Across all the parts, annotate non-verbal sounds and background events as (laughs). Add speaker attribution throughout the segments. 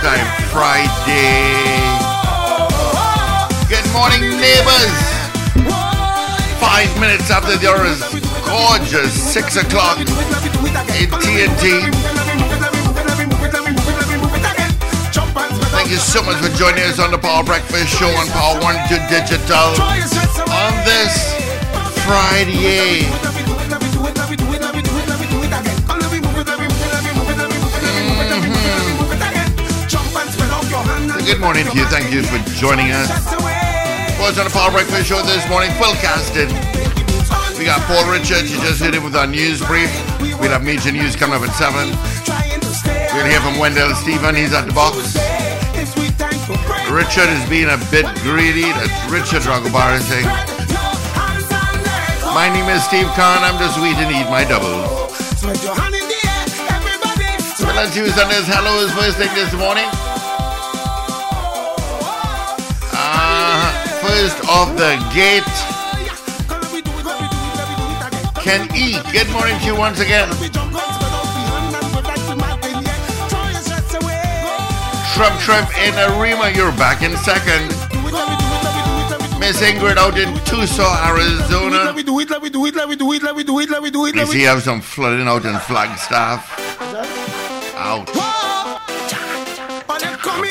Speaker 1: Time
Speaker 2: Friday. Good morning, neighbors.
Speaker 1: Five minutes after the hour is gorgeous. Six o'clock in TNT. Thank you so much for joining us on the Power Breakfast Show on Power One Two Digital on this Friday.
Speaker 2: Our news brief. We'll have major news coming up at 7. We'll hear from Wendell Stephen, he's at the box. Richard is being a bit greedy. That's Richard Ragoobarsingh. My name is Steve Khan. I'm just waiting to eat my doubles. Well, let's use on this hello is first thing this morning. First off the gate. Ken E. Good morning to you once again. Trump Trump in Arima, you're back in second. Miss Ingrid out in Tucson, Arizona. You see, you have some flooding out in Flagstaff. Ouch.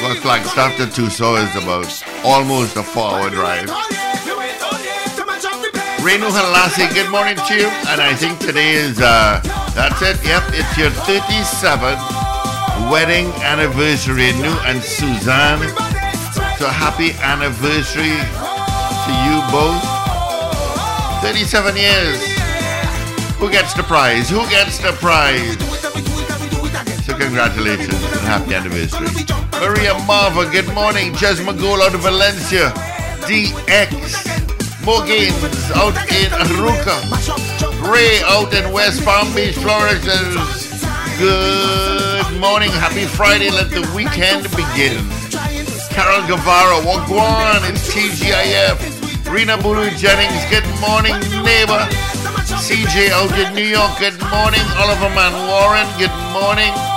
Speaker 2: Well, Flagstaff to Tucson is about almost a four-hour drive. Renu Halasi, good morning to you. And I think today is, uh, that's it. Yep, it's your 37th wedding anniversary, New and Suzanne. So happy anniversary to you both. 37 years. Who gets the prize? Who gets the prize? Congratulations and happy anniversary. Maria Marva, good morning. Jasmine Gold out of Valencia. DX. Morgans out in Arouca. Ray out in West Palm Beach, Florida Good morning, happy Friday, let the weekend begin. Carol Guevara, Wagwan, it's TGIF. Rena Bulu Jennings, good morning, neighbor. CJ out in New York, good morning. Oliver Man Warren, good morning.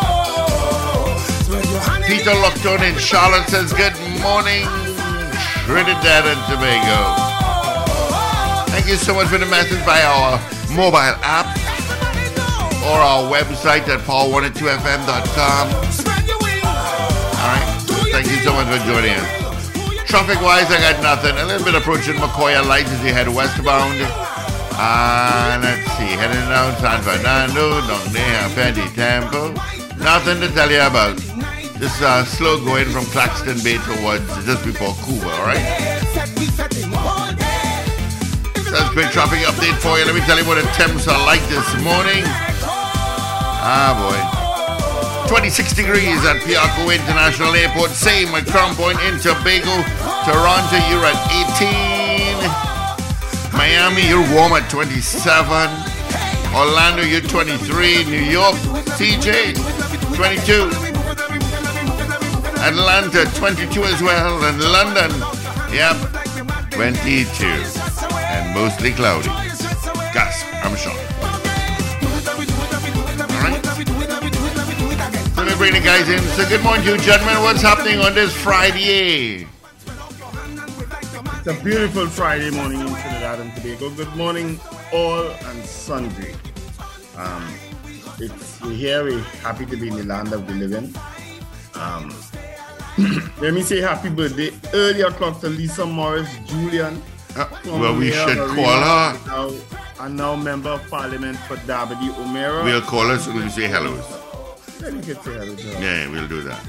Speaker 2: Peter Lockton in Charlotte says, Good morning, Trinidad and Tobago. Thank you so much for the message by our mobile app or our website at power102fm.com. Alright, thank you so much for joining us. Traffic wise, I got nothing. A little bit approaching Macoya Lights as you head westbound. Uh, let's see, heading down San Fernando, down there, Petty Temple. Nothing to tell you about. This uh, slow going from Claxton Bay towards just before Couva, all right? That's quick traffic update for you. Let me tell you what the temps are like this morning. Ah, boy. 26 degrees at Piarco International Airport. Same at Crown Point in Tobago. Toronto, you're at 18. Miami, you're warm at 27. Orlando, you're 23. New York, TJ, 22. Atlanta 22 as well, and London, yep, 22, and mostly cloudy. Gasp, I'm. Alright. So let me bring the guys in. So good morning to you, gentlemen. What's happening on this Friday?
Speaker 3: It's a beautiful Friday morning in Trinidad and Tobago. Good morning, all and Sunday. Um, it's we're here. We're happy to be in the land of the living. Um, (coughs) let me say happy birthday early o'clock to Lisa Morris Julian.
Speaker 2: Uh, well, we should call her.
Speaker 3: Now, and now member of parliament for D'Abadie O'Meara.
Speaker 2: We'll call her soon as we say hello.
Speaker 3: Then you can say hello to her.
Speaker 2: Yeah, we'll do that.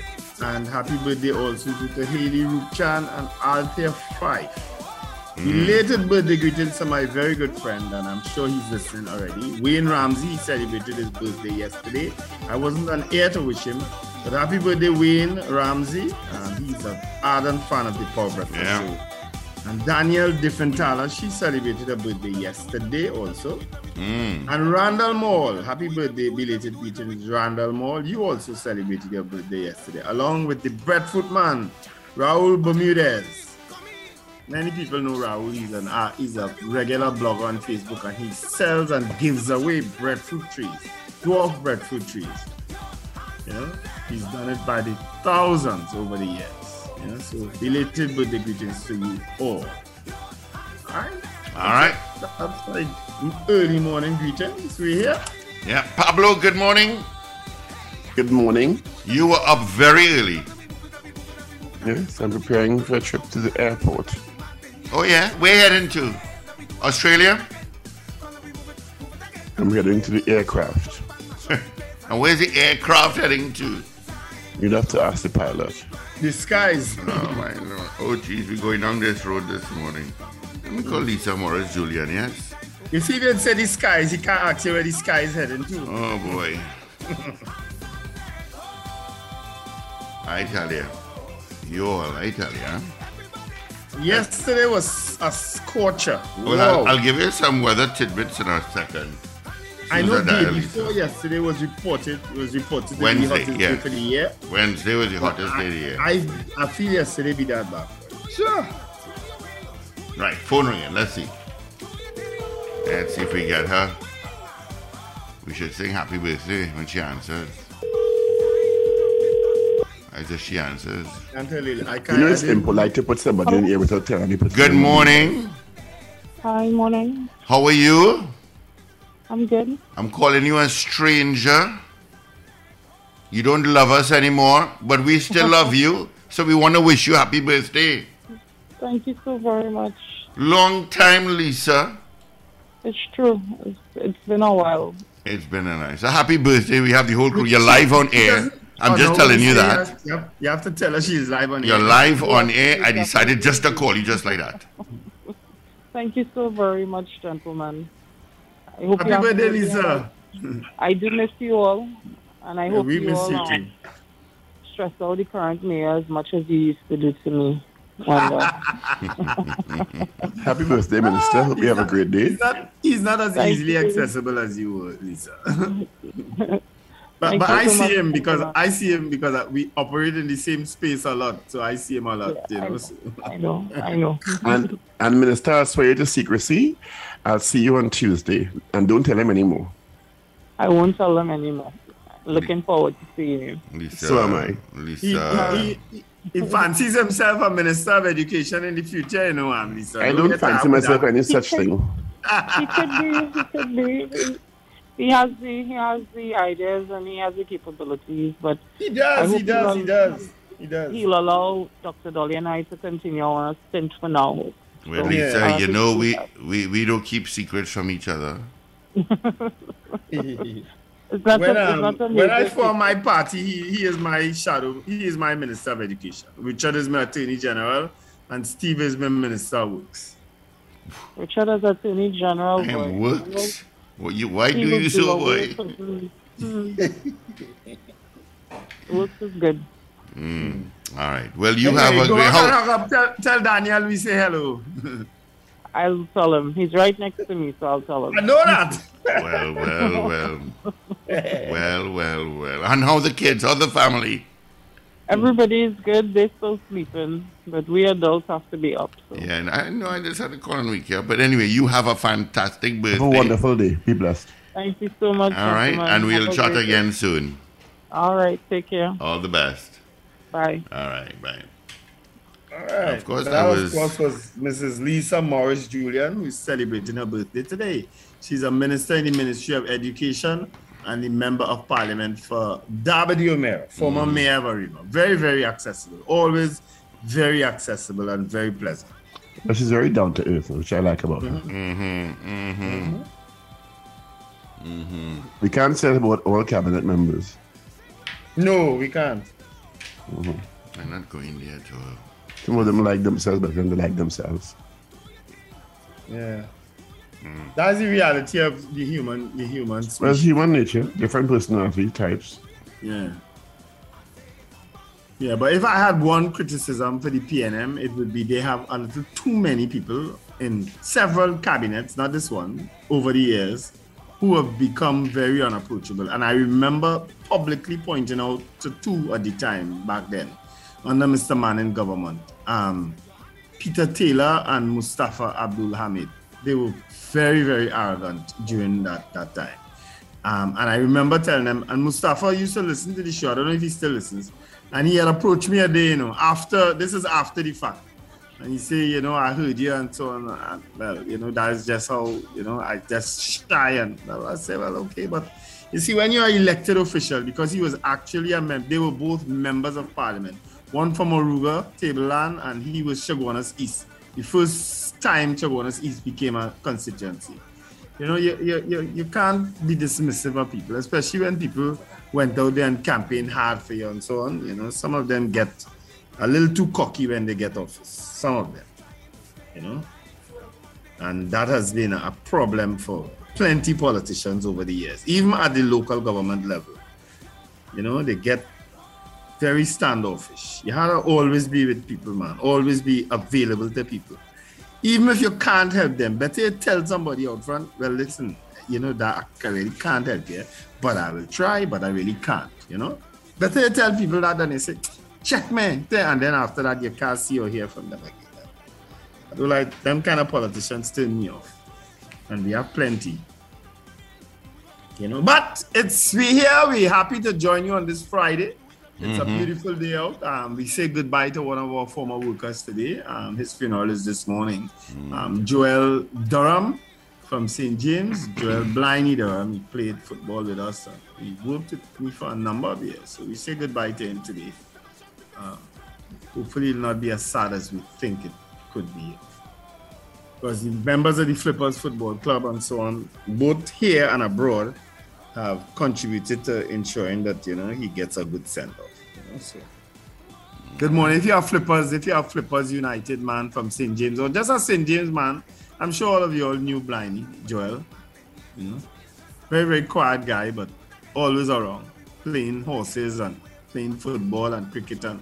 Speaker 3: And happy birthday also to Haley Ruchan and Althea Fife. Related birthday greetings to my very good friend, and I'm sure he's listening already. Wayne Ramsey celebrated his birthday yesterday. I wasn't an air to wish him, but happy birthday, Wayne Ramsey. Um, he's an ardent fan of the Power Breakfast
Speaker 2: Yeah.
Speaker 3: Show. And Danielle Diffentala, she celebrated her birthday yesterday also.
Speaker 2: Mm.
Speaker 3: And Randall Mall, happy birthday, belated greetings, Randall Mall. You also celebrated your birthday yesterday, along with the breadfruit man, Raul Bermudez. Many people know Raul. He's an uh, he's a regular blogger on Facebook, and he sells and gives away breadfruit trees, dwarf breadfruit trees. You know, he's done it by the thousands over the years. You know, so belated birthday greetings to you all. All right.
Speaker 2: All right.
Speaker 3: That's like early morning greetings. We're here.
Speaker 2: Yeah. Pablo, good morning.
Speaker 4: Good morning.
Speaker 2: You were up very early.
Speaker 4: Yes, I'm preparing for a trip to the airport.
Speaker 2: Oh, yeah? Where heading to? Australia?
Speaker 4: I'm heading to the aircraft. (laughs)
Speaker 2: And where's the aircraft heading to?
Speaker 4: You'd have to ask the pilot.
Speaker 3: Disguise.
Speaker 2: Oh, my Lord. Oh, geez, we're going down this road this morning. Let me call Lisa Morris Julian, yes?
Speaker 3: If he didn't say the skies, he can't ask you where the sky is heading to.
Speaker 2: Oh, boy. I tell you. You all, I tell you.
Speaker 3: Yesterday was a scorcher.
Speaker 2: Well,
Speaker 3: Wow.
Speaker 2: I'll, I'll give you some weather tidbits in a second.
Speaker 3: I know
Speaker 2: Susan
Speaker 3: day before yesterday was reported it was reported
Speaker 2: Wednesday,
Speaker 3: the hottest
Speaker 2: yeah.
Speaker 3: day for the year.
Speaker 2: Wednesday was the hottest day of the year.
Speaker 3: I I feel yesterday be that bad. Sure.
Speaker 2: Right, phone ringing. Let's see. Let's see if we get her. We should sing happy birthday when she answers. I just she answers.
Speaker 3: Can't tell you. I can't.
Speaker 4: know it's impolite to put somebody in here without telling the person.
Speaker 2: Good morning.
Speaker 5: Hi, morning.
Speaker 2: How are you?
Speaker 5: I'm good.
Speaker 2: I'm calling you a stranger. You don't love us anymore, but we still love (laughs) you. So we want to wish you happy birthday.
Speaker 5: Thank you so very much.
Speaker 2: Long time, Lisa.
Speaker 5: It's true. It's, it's been a while.
Speaker 2: It's been a nice. A happy birthday. We have the whole crew. You're live on air. I'm
Speaker 3: Oh,
Speaker 2: just
Speaker 3: no,
Speaker 2: telling you that.
Speaker 3: yes. You have, you have to tell her she's live on air.
Speaker 2: You're live on air. I decided just to call you just like that. (laughs)
Speaker 5: Thank you so very much, gentlemen. I hope
Speaker 3: Happy
Speaker 5: you
Speaker 3: birthday, Lisa.
Speaker 5: I do miss you all, and I
Speaker 3: Yeah,
Speaker 5: hope
Speaker 3: we
Speaker 5: you
Speaker 3: miss
Speaker 5: all
Speaker 3: you too.
Speaker 5: stress out the current mayor as much as you used to do to me. Uh, (laughs)
Speaker 4: Happy birthday, Minister. Hope you have a great day.
Speaker 3: He's not, he's not as
Speaker 5: Thank
Speaker 3: easily
Speaker 5: you.
Speaker 3: accessible as you were, Lisa. (laughs) but but I see him because
Speaker 5: Lisa.
Speaker 3: I see him because we operate in the same space a lot, so I see him a lot.
Speaker 5: Yeah,
Speaker 3: you
Speaker 5: I
Speaker 3: know.
Speaker 5: know.
Speaker 3: so-
Speaker 5: I know, I know. (laughs)
Speaker 4: And and Minister, I swear to secrecy. I'll see you on Tuesday. And don't tell him anymore.
Speaker 5: I won't tell him anymore. Looking forward to seeing you.
Speaker 2: Lisa.
Speaker 4: So am I.
Speaker 3: He,
Speaker 2: Lisa.
Speaker 3: he, he, he fancies himself a minister of education in the future, you know, um, Lisa.
Speaker 4: I don't fancy myself
Speaker 3: that.
Speaker 4: any such thing.
Speaker 5: he could be. He could be. He- He has the he has the ideas and he has the capabilities, but
Speaker 3: He does, he does,
Speaker 5: he
Speaker 3: he does. He does.
Speaker 5: he'll allow Dr. Dolly and I to continue our stint for now.
Speaker 2: Well,
Speaker 5: So,
Speaker 2: Lisa,
Speaker 5: uh,
Speaker 2: you know we, we, we don't keep secrets from each other.
Speaker 5: It's not,
Speaker 3: when,
Speaker 5: a, it's
Speaker 3: um, when I form my party, he, he is my shadow. He is my Minister of Education. Richard is my Attorney General, and Steve is my Minister of Works.
Speaker 5: Richard is Attorney General. boy.
Speaker 2: And works. Well, you, why do you
Speaker 5: do
Speaker 2: so,
Speaker 5: a
Speaker 2: boy?
Speaker 5: work for me. Hmm. (laughs) Is good.
Speaker 2: All right. Well, you
Speaker 3: Anyway,
Speaker 2: have a
Speaker 3: go
Speaker 2: great
Speaker 3: on
Speaker 2: house.
Speaker 3: Tell, tell Daniel we say hello. (laughs)
Speaker 5: I'll tell him. He's right next to me, so I'll tell him.
Speaker 3: I know that. (laughs)
Speaker 2: Well, well, well. well, well, well. And how the kids? How the family?
Speaker 5: Everybody is good. They're still sleeping, but we adults have to be up. So.
Speaker 2: Yeah, and I know I just had a call on week here. But anyway, you have a fantastic birthday.
Speaker 4: Have a wonderful day. Be blessed.
Speaker 5: Thank you so much.
Speaker 2: All right.
Speaker 5: gentlemen.
Speaker 2: And we'll
Speaker 5: Have
Speaker 2: chat again
Speaker 5: day.
Speaker 2: soon.
Speaker 5: All right. Take care.
Speaker 2: All the best.
Speaker 5: Bye.
Speaker 2: All right. Bye.
Speaker 3: All right.
Speaker 2: Of course,
Speaker 3: that
Speaker 2: that
Speaker 3: was,
Speaker 2: was-
Speaker 3: of course was Mrs. Lisa Morris Julian, who is celebrating her birthday today. She's a minister in the Ministry of Education and the member of Parliament for D'Abadie O'Meara, former mm. mayor of Arima. Very, very accessible. Always very accessible and very pleasant.
Speaker 4: But she's very down to earth, which I like about her.
Speaker 2: Mm-hmm. Mm-hmm. Mm-hmm. mm-hmm.
Speaker 4: We can't say about all cabinet members.
Speaker 3: No, we can't.
Speaker 2: I'm not going there at all.
Speaker 4: Uh, Some of them like themselves better than they like themselves.
Speaker 3: Yeah. That's the reality of the human, the human species.
Speaker 4: human nature, different personality types.
Speaker 3: Yeah. Yeah, but if I had one criticism for the PNM, it would be they have a little too many people in several cabinets, not this one, over the years, who have become very unapproachable. And I remember publicly pointing out to two at the time back then, under Mr. Manning government, um, Peter Taylor and Mustafa Abdul Hamid. They were very, very arrogant during that, that time. Um, and I remember telling them, and Mustafa used to listen to the show. I don't know if he still listens. And he had approached me a day, you know, after this is after the fact. And he say, you know, I heard you and so on. And, well, you know, that is just how, you know, I just shy. And I say, well, okay. But you see, when you're elected official, because he was actually a member, they were both members of parliament. One from Oruga, Tableland, and he was Chaguanas East. The first time Chaguanas East became a constituency. You know, you, you, you, you can't be dismissive of people, especially when people went out there and campaigned hard for you and so on. You know, some of them get a little too cocky when they get office. Some of them, you know. And that has been a problem for plenty politicians over the years, even at the local government level. You know, they get very standoffish. You have to always be with people, man. Always be available to people even if you can't help them, better tell somebody out front, well, listen, you know, that I really can't help you, but I will try, but I really can't, you know? Better tell people that than they say, check me, and then after that, you can't see or hear from them again. I do like them kind of politicians turn me off, and we have plenty. You know, but it's we here. We're happy to join you on this Friday. It's a beautiful day out. Um, we say goodbye to one of our former workers today. Um, his funeral is this morning. Um, Joel Durham from St. James. Joel Bliney Durham. He played football with us. Uh, he worked with me for a number of years. So we say goodbye to him today. Um, hopefully, it'll not be as sad as we think it could be. Because the members of the Flippers Football Club and so on, both here and abroad, have contributed to ensuring that you know he gets a good send off. You know, so. Good morning. If you have flippers, if you have flippers United man from St. James or just a St. James man, I'm sure all of you all knew Bliney, Joel. You know, very very quiet guy, but always around, playing horses and playing football and cricket and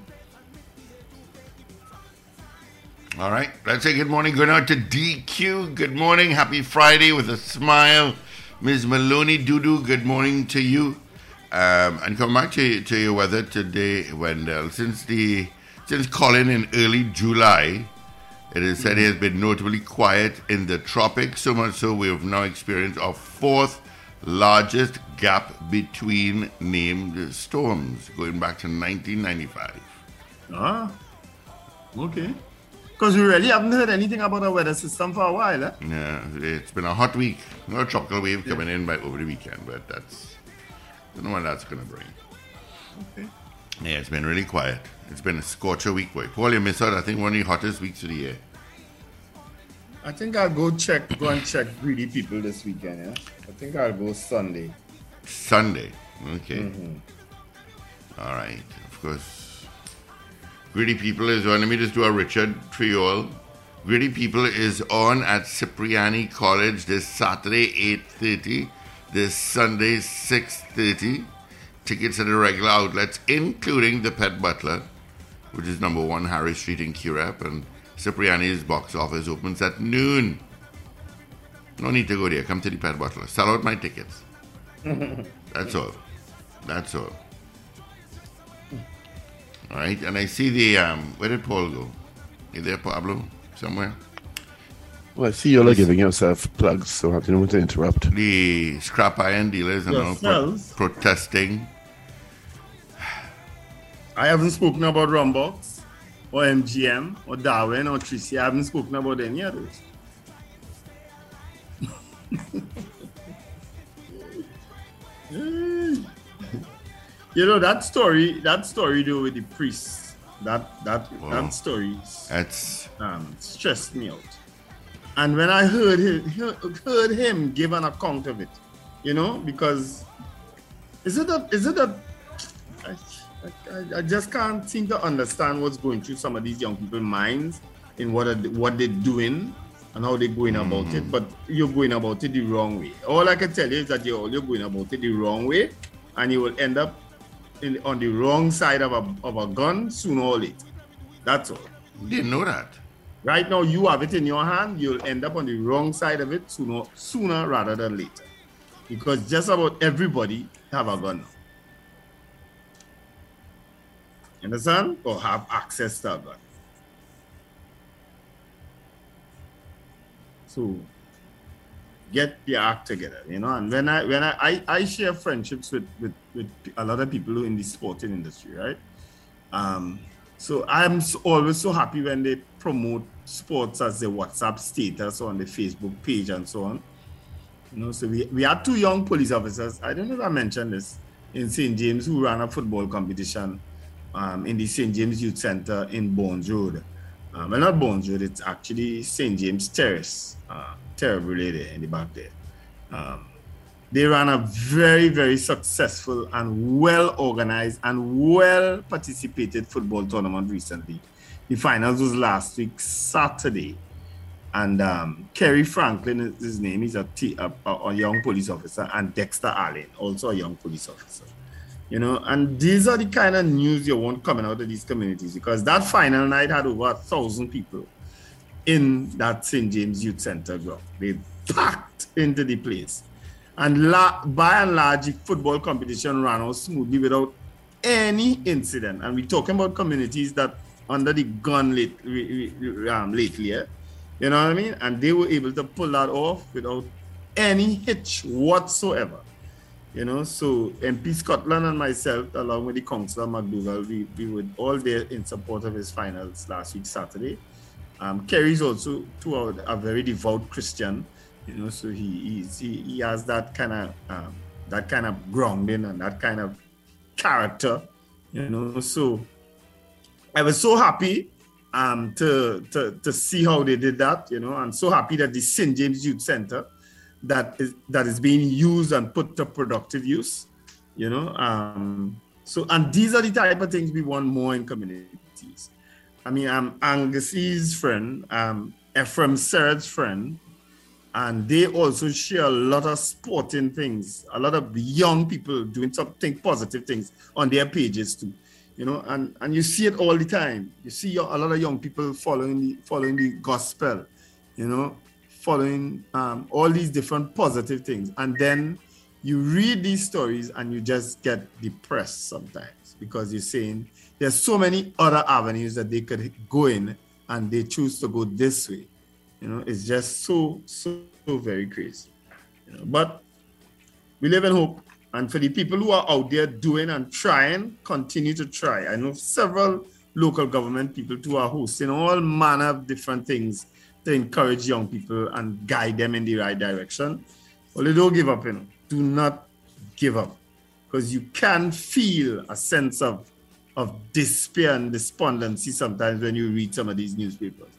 Speaker 2: All right. Let's say good morning. Going out to DQ. Good morning. Happy Friday with a smile. Ms. Maloney Dudu, good morning to you. Um, and come back to, to your weather today, Wendell. Since the since calling in early July, it is said it has been notably quiet in the tropics, so much so we have now experienced our fourth largest gap between named storms, going back to 1995.
Speaker 3: ah, okay. Because we really haven't heard anything about our weather system for a while, eh?
Speaker 2: Yeah, it's been a hot week. No a tropical wave coming in by over the weekend, but that's I don't know what that's gonna bring.
Speaker 3: Okay.
Speaker 2: Yeah, it's been really quiet. It's been a scorcher week, boy. Paul, you missed out. I think one of the hottest weeks of the year.
Speaker 3: I think I'll go check, go and check greedy people this weekend. Yeah, I think I'll go Sunday.
Speaker 2: Sunday. Okay. All right. Of course. Greedy People is on. Let me just do a Richard Triol. Greedy People is on at Cipriani College this Saturday, 8.30. This Sunday, 6.30. Tickets at the regular outlets, including the Pet Butler, which is number one Harry Street in Curepe. And Cipriani's box office opens at noon. No need to go there. Come to the Pet Butler. Sell out my tickets. (laughs) That's all. That's all. All right. And I see the um. Where did Paul go? Is there Pablo somewhere?
Speaker 4: Well, I see you're like giving yourself plugs, so I didn't want to interrupt.
Speaker 2: The scrap iron dealers and all pro- protesting.
Speaker 3: I haven't spoken about Rumbox or MGM or Darwin or Tracy. I haven't spoken about any of those. (laughs) you know that story, that story though with the priests, that that
Speaker 2: Wow.
Speaker 3: that story
Speaker 2: That's
Speaker 3: um, stressed me out. And when I heard him, heard him give an account of it, you know, because is it that is it that I, I, I just can't seem to understand what's going through some of these young people's minds in what are, what they're doing and how they're going about it. But you're going about it the wrong way. All I can tell you is that you're you're going about it the wrong way, and you will end up in, on the wrong side of a of a gun sooner or later. That's all.
Speaker 2: You didn't know that.
Speaker 3: Right now, you have it in your hand. You'll end up on the wrong side of it sooner, sooner rather than later, because just about everybody have a gun. now. Understand? Or have access to a gun. So get your act together, you know. And when I when I I, I share friendships with, with with a lot of people who in the sporting industry, right? Um, so I'm always so happy when they promote sports as a WhatsApp status on the Facebook page and so on. You know, so we, we had two young police officers. I don't know if I mentioned this in St. James who ran a football competition um, in the St. James Youth Center in Bones Road. Um, well, not Bones Road, it's actually St. James Terrace, uh, terribly there in the back there. Um, they ran a very, very successful and well organized and well participated football tournament recently. The finals was last week, Saturday. And um, Kerry Franklin is his name. He's a, t- a, a young police officer, and Dexter Allen, also a young police officer. You know, and these are the kind of news you want coming out of these communities because that final night had over a thousand people in that St. James Youth Center ground. They packed into the place. And la- by and large, the football competition ran out smoothly without any incident. And we're talking about communities that under the gun late, um, lately, yeah? you know what I mean? And they were able to pull that off without any hitch whatsoever. You know, so MP Scotland and myself, along with the councillor McDougall, we, we were all there in support of his finals last week, Saturday. Um, Kerry's also to a, very devout Christian, you know, so he he, he has that kind of um, that kind of grounding and that kind of character, you know. So I was so happy um, to, to to see how they did that, you know, and so happy that the St James Youth Center that is that is being used and put to productive use, you know. Um, so and these are the type of things we want more in communities. I mean, I'm Angus's friend, um, Ephraim Serret's friend, and they also share a lot of sporting things, a lot of young people doing something positive things on their pages too. You know, and, and you see it all the time. You see a lot of young people following the following the gospel, you know, following um, all these different positive things. And then you read these stories and you just get depressed sometimes because you're saying there's so many other avenues that they could go in and they choose to go this way. You know, it's just so, so, so very crazy. You know, but we live in hope. And for the people who are out there doing and trying, continue to try. I know several local government people who are hosting all manner of different things to encourage young people and guide them in the right direction. Well, they don't give up, you know. Do not give up. Because you can feel a sense of, of despair and despondency sometimes when you read some of these newspapers.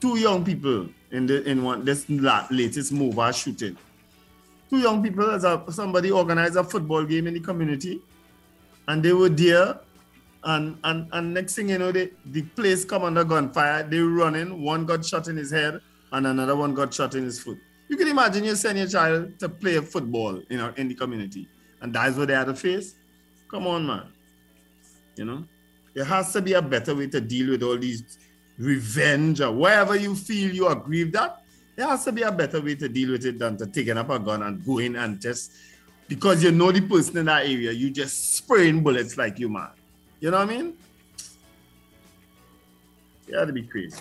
Speaker 3: Two young people in the in one this la- latest Mova shooting. Two two young people as a somebody organized a football game in the community, and they were there, and and and next thing you know, they, the place come under gunfire. They running. One got shot in his head, and another one got shot in his foot. You can imagine you send your child to play football, you know, in the community, and that's what they had to face. Come on, man. You know, there has to be a better way to deal with all these revenge or whatever you feel you are grieved at. There has to be a better way to deal with it than to taking up a gun and going and just because you know the person in that area, you just spraying bullets like you man. You know what I mean? You had to be crazy.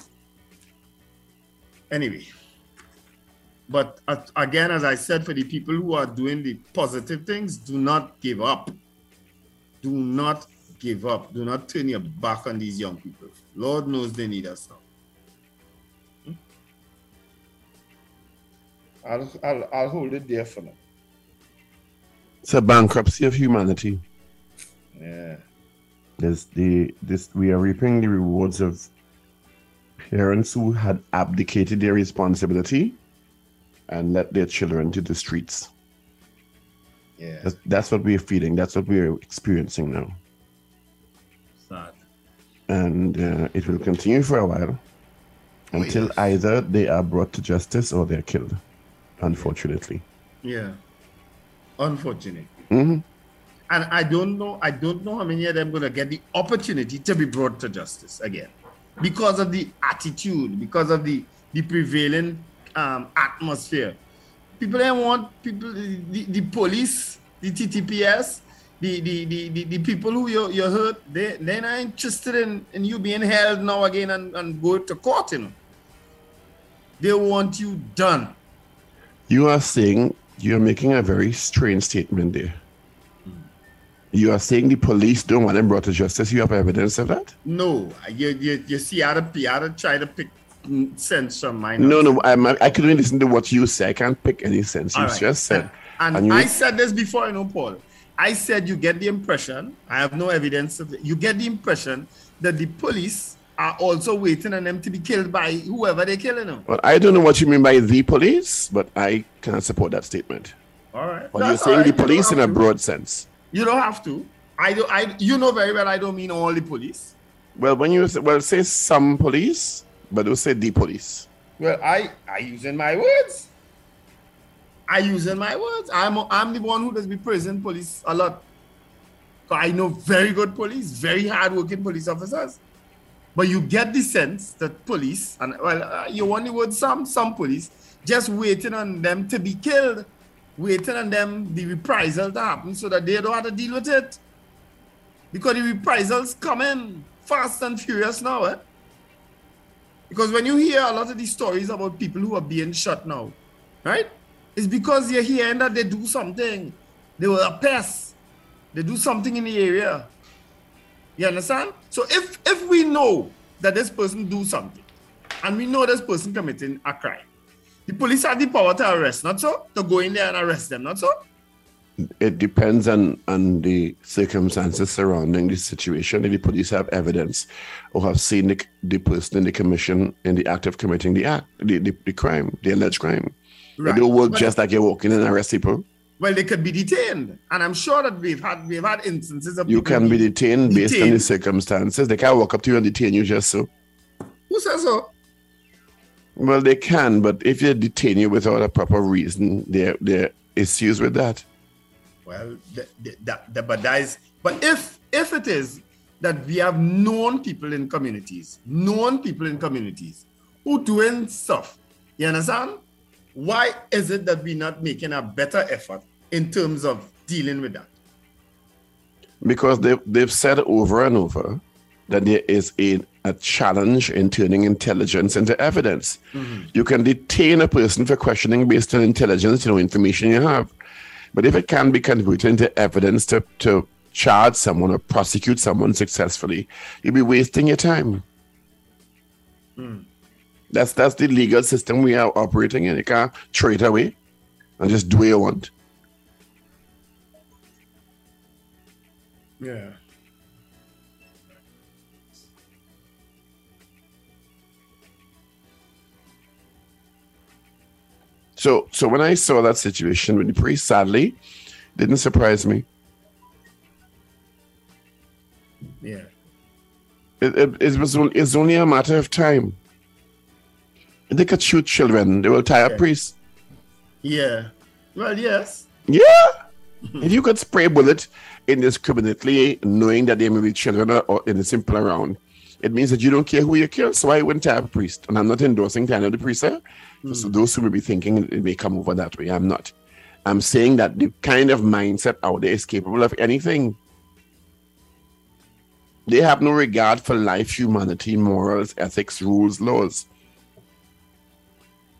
Speaker 3: Anyway, but again, as I said, for the people who are doing the positive things, do not give up. Do not give up. Do not turn your back on these young people. Lord knows they need us now. Hmm? I'll, I'll, I'll hold it there for now.
Speaker 4: It's a bankruptcy of humanity.
Speaker 3: Yeah.
Speaker 4: There's the this we are reaping the rewards of parents who had abdicated their responsibility and let their children to the streets.
Speaker 3: Yeah.
Speaker 4: That's, that's what we're feeling. That's what we're experiencing now,
Speaker 3: Sad.
Speaker 4: And uh, it will continue for a while until
Speaker 2: yes.
Speaker 4: either they are brought to justice or they're killed. Unfortunately.
Speaker 3: Yeah. Unfortunate.
Speaker 4: hmm
Speaker 3: And I don't know, I don't know how many of them gonna get the opportunity to be brought to justice again. Because of the attitude, because of the the prevailing um, atmosphere. People don't want people the, the police, the TTPS, the the, the, the, the people who you you hurt, they they're not interested in, in you being held now again and, and go to court, you know. They want you done.
Speaker 4: You are saying you are making a very strange statement there. You are saying the police don't want them brought to justice. You have evidence of that?
Speaker 3: No, you you, you see to how to try to pick sense from my
Speaker 4: No, no. I'm, I couldn't listen to what you say. I can't pick any sense. You
Speaker 3: right.
Speaker 4: just said.
Speaker 3: And,
Speaker 4: and you-
Speaker 3: I said this before, you know, Paul. I said you get the impression, I have no evidence of it, you get the impression that the police are also waiting on them to be killed by whoever they're killing them.
Speaker 4: Well, I don't know what you mean by the police, but I cannot support that statement.
Speaker 3: All right.
Speaker 4: But you're saying
Speaker 3: all
Speaker 4: the police in a
Speaker 3: have to.
Speaker 4: broad sense.
Speaker 3: You don't have to. I don't. I you know very well I don't mean all the police.
Speaker 4: Well, when you say, well say some police, but don't say the police.
Speaker 3: Well, I I using my words. I using my words. I'm I'm the one who does be prison police a lot. I know very good police, very hardworking police officers. But you get the sense that police, and well, uh, you the word some, some police, just waiting on them to be killed, waiting on them, the reprisal to happen so that they don't have to deal with it. Because the reprisals coming fast and furious now, eh? Because when you hear a lot of these stories about people who are being shot now, right? It's because you're here and that they do something. They were a pest. They do something in the area. You understand? So if if we know that this person do something, and we know this person committing a crime, the police have the power to arrest, not so? To go in there and arrest them, not so?
Speaker 4: It depends on, on the circumstances surrounding the situation. If the police have evidence or have seen the, the person in the commission in the act of committing the act, the, the, the crime, the alleged crime.
Speaker 3: Right.
Speaker 4: They don't work
Speaker 3: But-
Speaker 4: just like you're walking in arrest people.
Speaker 3: Well, they could be detained, and I'm sure that we've had we've had instances of
Speaker 4: You can be
Speaker 3: being
Speaker 4: detained based on the
Speaker 3: detained.
Speaker 4: circumstances. They can't walk up to you and detain you just so.
Speaker 3: Who says so?
Speaker 4: Well, they can, but if they detain you without a proper reason, there there are issues with that.
Speaker 3: Well, the, the, that, the, but that is, but if if it is that we have known people in communities, known people in communities who doing stuff, you understand? Why is it that we're not making a better effort in terms of dealing with that?
Speaker 4: because they've, they've said over and over that there is a, a challenge in turning intelligence into evidence. Mm-hmm. You can detain a person for questioning based on intelligence, you know, information you have. But if it can be converted into evidence to, to charge someone or prosecute someone successfully, you'll be wasting your time. Hmm. That's that's the legal system we are operating in. You can't throw it away and just do what you want.
Speaker 3: Yeah.
Speaker 4: So, so when I saw that situation with the priest, sadly, didn't surprise me.
Speaker 3: Yeah.
Speaker 4: It, it, it was it's only a matter of time. They could shoot children. They will tie up
Speaker 3: Yeah.
Speaker 4: priests.
Speaker 3: Yeah. Well, yes.
Speaker 4: Yeah. if you could spray bullet indiscriminately, knowing that they may be children or, innocent people around, it means that you don't care who you kill. So I wouldn't have a priest. And I'm not endorsing of the priest. eh? So those who may be thinking it may come over that way, I'm not. I'm saying that the kind of mindset out there is capable of anything. They have no regard for life, humanity, morals, ethics, rules, laws.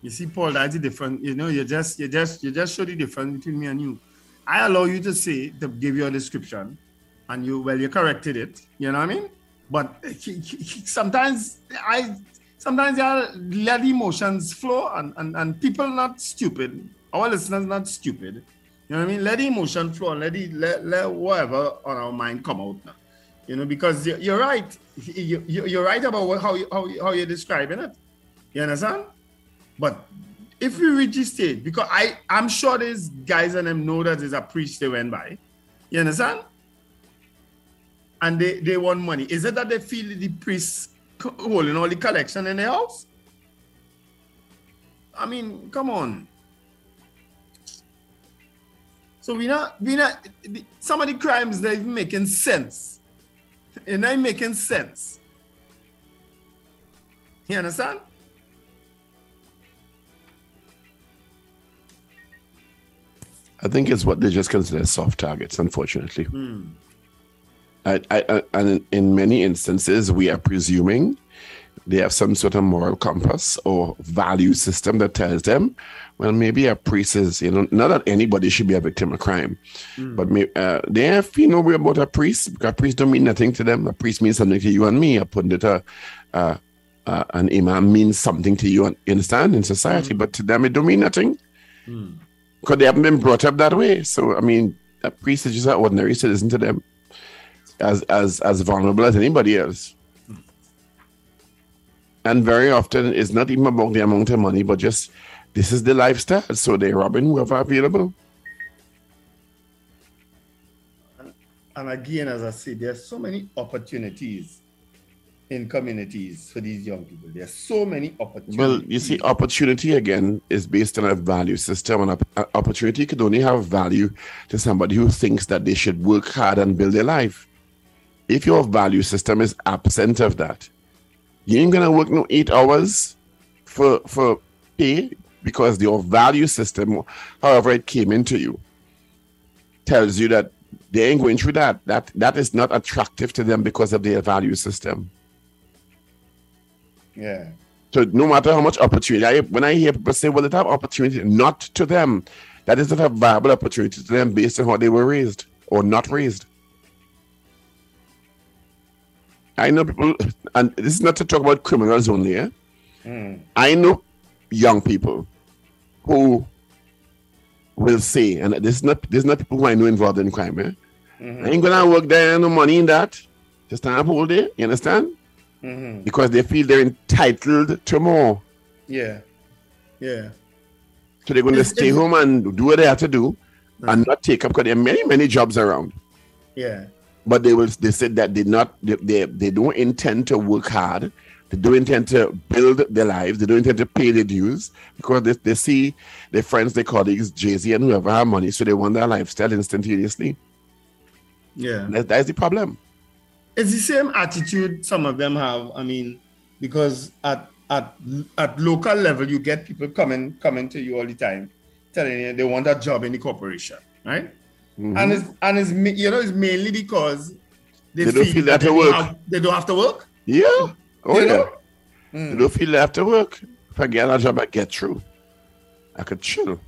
Speaker 3: You see, Paul, that's the difference. You know, you just you just you just show the difference between me and you. I allow you to say to give you a description, and you well you corrected it. You know what I mean? But he- he- he- sometimes I sometimes you let emotions flow, and, and and people not stupid. Our listeners not stupid. You know what I mean? Let the emotion flow and let the let, let whatever on our mind come out now. You know, because you- you're right. You, you, you're right about how how you- how you're describing it. You understand? But if we reach this stage, because I, I'm sure these guys and them know that there's a priest they went by. You understand? And they, they want money. Is it that they feel the priest holding all the collection in their house? I mean, come on. So we not we not the- some of the crimes they're making sense. They're not making sense. You understand?
Speaker 4: I think it's what they just consider soft targets, unfortunately. I, I, I, and in, many instances, we are presuming they have some sort of moral compass or value system that tells them, well, maybe a priest is, you know, not that anybody should be a victim of crime, but may, uh, they have no way about a priest because a priest don't mean nothing to them. A priest means something to you and me. A pundit, uh, uh, uh, an imam means something to you, and you understand, in society, but to them it don't mean nothing because they haven't been brought up that way. So I mean, a priest is just an ordinary citizen to them, as as as vulnerable as anybody else. And very often, it's not even about the amount of money, but just this is the lifestyle. So they're robbing whoever available.
Speaker 3: And again, as I said, there's so many opportunities in communities for these young people. There's so many opportunities.
Speaker 4: Well, you see, opportunity again is based on a value system, and uh, opportunity could only have value to somebody who thinks that they should work hard and build their life. If your value system is absent of that, you ain't gonna work no eight hours for for pay because your value system, however it came into you, tells you that they ain't going through that. That that is not attractive to them because of their value system.
Speaker 3: Yeah.
Speaker 4: So no matter how much opportunity, I, when I hear people say, "Well, they have opportunity," not to them, that is not a viable opportunity to them based on how they were raised or not raised. I know people, and this is not to talk about criminals only. Eh? I know young people who will say, and this is not this is not people who I know involved in crime. Eh? I ain't gonna work there, no money in that. Just stand up all day. You understand? Mm-hmm. Because they feel they're entitled to more.
Speaker 3: Yeah. Yeah.
Speaker 4: So they're going to stay home and do what they have to do mm-hmm. and not take up because there are many, many jobs around.
Speaker 3: Yeah.
Speaker 4: But they will they said that they not they, they, they don't intend to work hard. They don't intend to build their lives. They don't intend to pay their dues because they, they see their friends, their colleagues, Jay-Z and whoever have money. So they want their lifestyle instantaneously.
Speaker 3: Yeah.
Speaker 4: That, that is the problem.
Speaker 3: It's the same attitude some of them have. I mean, because at at at local level, you get people coming coming to you all the time, telling you they want a job in the corporation, right? Mm-hmm. And it's and it's you know it's mainly because
Speaker 4: They don't feel they have
Speaker 3: don't
Speaker 4: work.
Speaker 3: have- they don't have to work.
Speaker 4: Yeah. Oh,
Speaker 3: You
Speaker 4: yeah.
Speaker 3: know?
Speaker 4: They mm. don't feel they have to work. If I get a job, I get through. I could chill.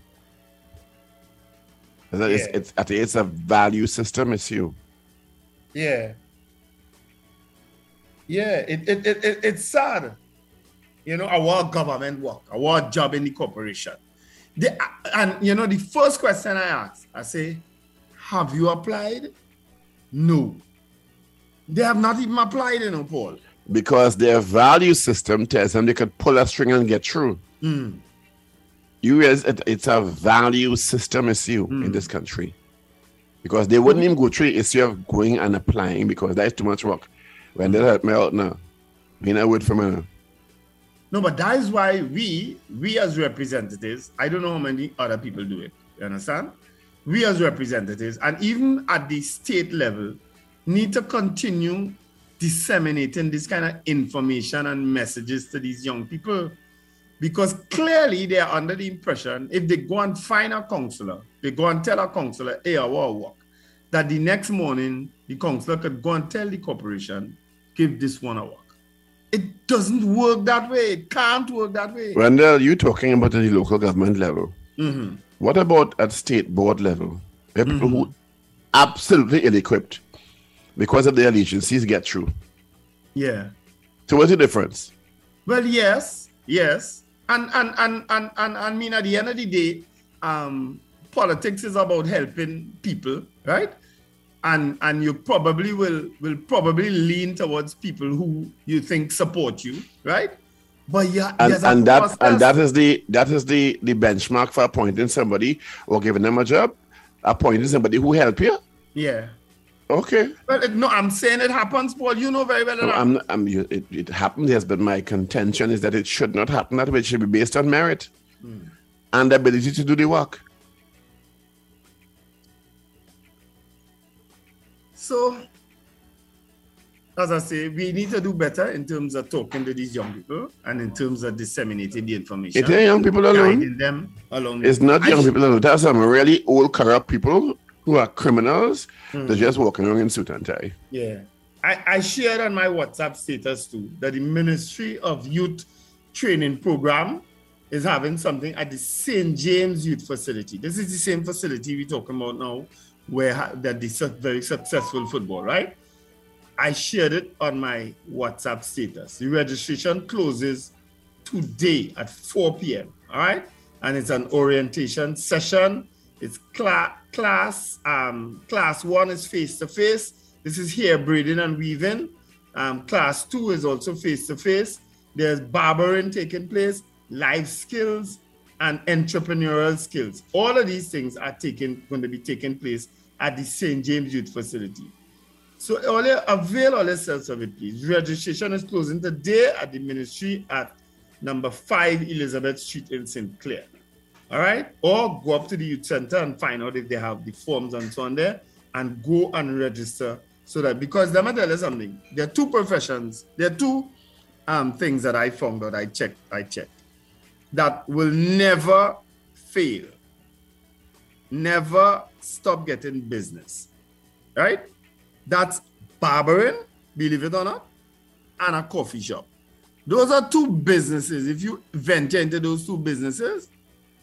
Speaker 4: It's,
Speaker 3: Yeah.
Speaker 4: it's, I think it's a value system issue.
Speaker 3: Yeah. Yeah, it, it, it, it, it's sad. You know, I want government work. I want job in the corporation. The, and, you know, the first question I ask, I say, have you applied? No. They have not even applied, you know, Paul.
Speaker 4: Because their value system tells them they could pull a string and get through. You you realize it, it's a value system issue in hmm. this country. Because they wouldn't hmm. even go through the issue of going and applying because that's too much work. When they help me out now, being a word from a
Speaker 3: No, but that is why we, we as representatives, I don't know how many other people do it. You understand? We as representatives, and even at the state level, need to continue disseminating this kind of information and messages to these young people. Because clearly they are under the impression if they go and find a counselor, they go and tell a counselor, hey, I want to work, that the next morning the counselor could go and tell the corporation, give this one a work. It doesn't work that way. It can't work that way.
Speaker 4: Randall, you're talking about at the local government level.
Speaker 3: Mhm.
Speaker 4: What about at state board level? There are people who absolutely ill-equipped because of their allegiances get through.
Speaker 3: Yeah.
Speaker 4: So what's the difference?
Speaker 3: Well, yes, yes. And and and and and I mean at the end of the day, um, politics is about helping people, right? And and you probably will will probably lean towards people who you think support you, right? But yeah,
Speaker 4: And, and that
Speaker 3: process.
Speaker 4: and that is the that is the the benchmark for appointing somebody or giving them a job. Appointing somebody who help you.
Speaker 3: yeah.
Speaker 4: Okay.
Speaker 3: Well, it, no, I'm saying it happens, Paul. You know very well that
Speaker 4: No,
Speaker 3: I'm,
Speaker 4: I'm, you- it, it happens, yes, but my contention is that it should not happen that way. It should be based on merit hmm. and the ability to do the work.
Speaker 3: So, as I say, we need to do better in terms of talking to these young people and in terms of disseminating the information.
Speaker 4: It ain't young people alone.
Speaker 3: them along.
Speaker 4: It's not young people alone. There's some really old, corrupt people who are criminals. Hmm. They're just walking around in suit and tie.
Speaker 3: Yeah. I, I shared on my WhatsApp status too that the Ministry of Youth Training Program is having something at the St. James Youth Facility. This is the same facility we're talking about now, where ha- that the very successful football, right? I shared it on my WhatsApp status. The registration closes today at 4 p.m. All right, and it's an orientation session. It's class class um class one is face to face. This is hair braiding and weaving. Um, class two is also face to face. There's barbering taking place, life skills, and entrepreneurial skills. All of these things are taking going to be taking place at the St. James Youth Facility. So avail all yourselves of it, please. Registration is closing today at the ministry at number five Elizabeth Street in St. Clair. All right, or go up to the youth center and find out if they have the forms and so on there, and go and register so that because let me tell you something. There are two professions. There are two um, things that I found out. I checked. I checked that will never fail. Never stop getting business. Right? That's barbering, believe it or not, and a coffee shop. Those are two businesses. If you venture into those two businesses,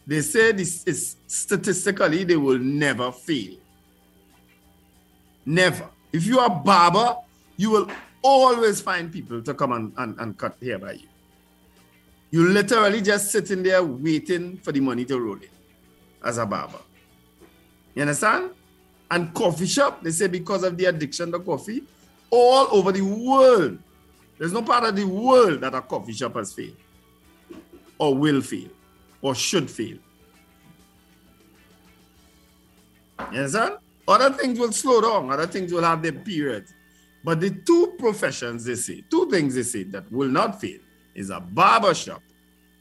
Speaker 3: they say this is statistically they will never fail. Never. If you are barber, you will always find people to come and, and, and cut hair by you. You literally just sitting there waiting for the money to roll in as a barber. You understand? And coffee shop, they say because of the addiction to coffee, all over the world, there's no part of the world that a coffee shop has failed, or will fail, or should fail. You understand? Other things will slow down, other things will have their period. But the two professions they say, two things they say that will not fail is a barber shop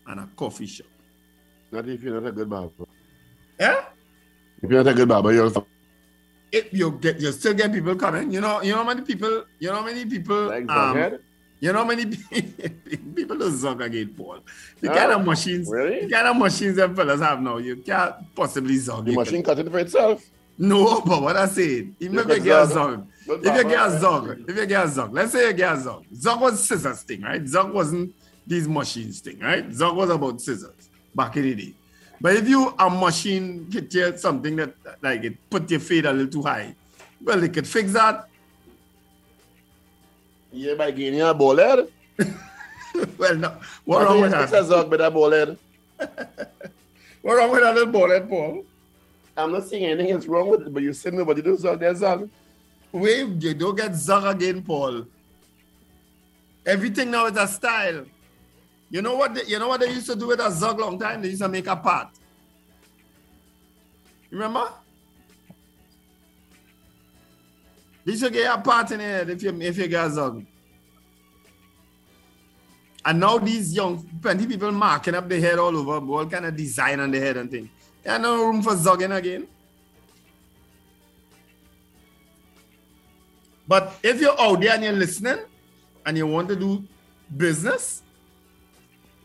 Speaker 3: and a coffee shop.
Speaker 4: Not if you're not a good barber.
Speaker 3: Yeah?
Speaker 4: If you're not a good barber, you're
Speaker 3: If you get you still get people coming. You know, you know how many people, you know how many people
Speaker 4: like
Speaker 3: um, You know how many (laughs) people don't zog again, Paul? The
Speaker 4: Ah,
Speaker 3: kind of machines,
Speaker 4: really?
Speaker 3: the kind of machines them fellas have now, you can't possibly zog
Speaker 4: The machine cut it for itself.
Speaker 3: No, but what I said, even if you get a
Speaker 4: zog.
Speaker 3: if you get a zog, if you get a zog, let's say you get a zog. Zog was scissors thing, right? Zog wasn't these machines thing, right? Zog was about scissors back in the day. But if you a machine get you something that like it put your feet a little too high, well, they could fix that.
Speaker 4: Yeah, by getting a ball head. (laughs)
Speaker 3: well, no, what wrong with
Speaker 4: It's
Speaker 3: that?
Speaker 4: a zug with a ball head. (laughs)
Speaker 3: What wrong with that little ball head, Paul?
Speaker 4: I'm not saying anything is wrong with it, but you said nobody do zug, there's zug.
Speaker 3: Wait, you don't get zug again, Paul. Everything now is a style. You know what? They, you know what they used to do with a zug long time? They used to make a pot. Remember? They used to get a pot in it if you if you get a zug. And now these young plenty people marking up the head all over, all kind of design on the head and thing. There no room for zugging again. But if you're out there and you're listening and you want to do business,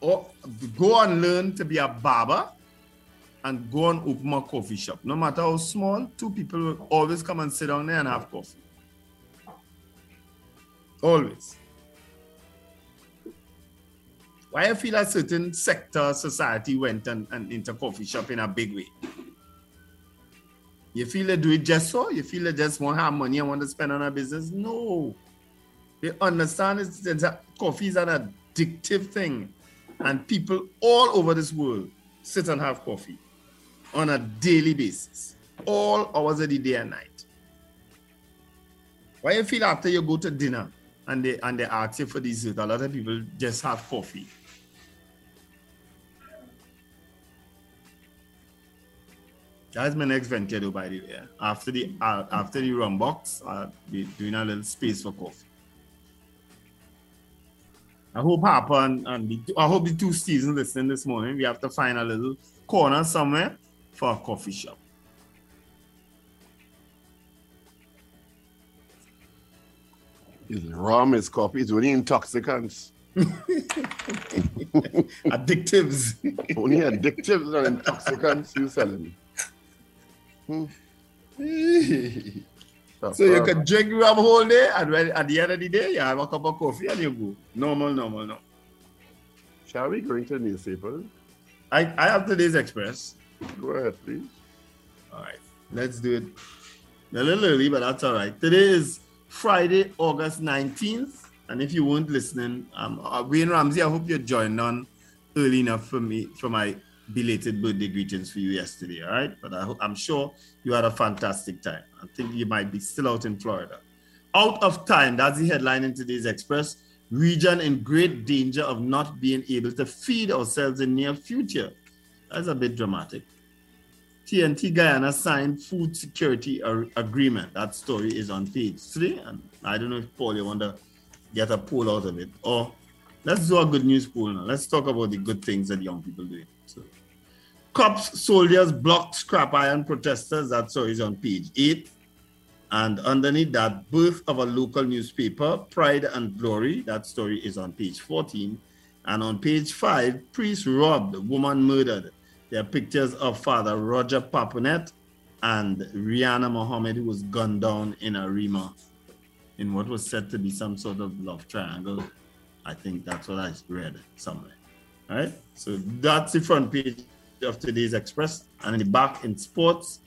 Speaker 3: or go and learn to be a barber and go and open a coffee shop. No matter how small, two people will always come and sit down there and have coffee. Always. Why I feel a certain sector society went and, and into coffee shop in a big way? You feel they do it just so? You feel they just want to have money and want to spend on a business? No. They understand it's, it's a, coffee is an addictive thing. And people all over this world sit and have coffee on a daily basis, all hours of the day and night. Why you feel after you go to dinner and they and they ask you for dessert, a lot of people just have coffee. That's my next venture, though, by the way. After the uh, after the rum box, I'll be doing a little space for coffee. I hope Papa and, and the, I hope the two seasons listening this morning. We have to find a little corner somewhere for a coffee shop.
Speaker 4: It's rum, it's coffee, it's only intoxicants. (laughs)
Speaker 3: Addictives. (laughs)
Speaker 4: only addictives and intoxicants you selling. Hmm. (laughs)
Speaker 3: so you can drink rum whole day and when, at the end of the day you have a cup of coffee and you go. Normal, normal, no.
Speaker 4: Shall we go into the newspaper?
Speaker 3: I, I have today's express.
Speaker 4: Go ahead, please.
Speaker 3: All right, let's do it. A little early, but that's all right. Today is Friday, August 19th. And if you weren't listening, um, uh, Wayne Ramsey, I hope you're joined on early enough for me for my belated birthday greetings for you yesterday. All right, but I ho- I'm sure you had a fantastic time. I think you might be still out in Florida. Out of time. That's the headline in today's Express. Region in great danger of not being able to feed ourselves in near future. That's a bit dramatic. TNT Guyana signed food security agreement. That story is on page three. And I don't know if Paul, you want to get a poll out of it. Or let's do a good news poll now. Let's talk about the good things that young people doing. Cops, soldiers blocked scrap iron protesters. That story is on page eight. And underneath that, birth of a local newspaper, Pride and Glory. That story is on page 14. And on page five, priest robbed, woman murdered. There are pictures of Father Roger Paponet and Rihanna Mohammed, who was gunned down in Arima in what was said to be some sort of love triangle. I think that's what I read somewhere. All right. So that's the front page of today's Express. And in the back in sports,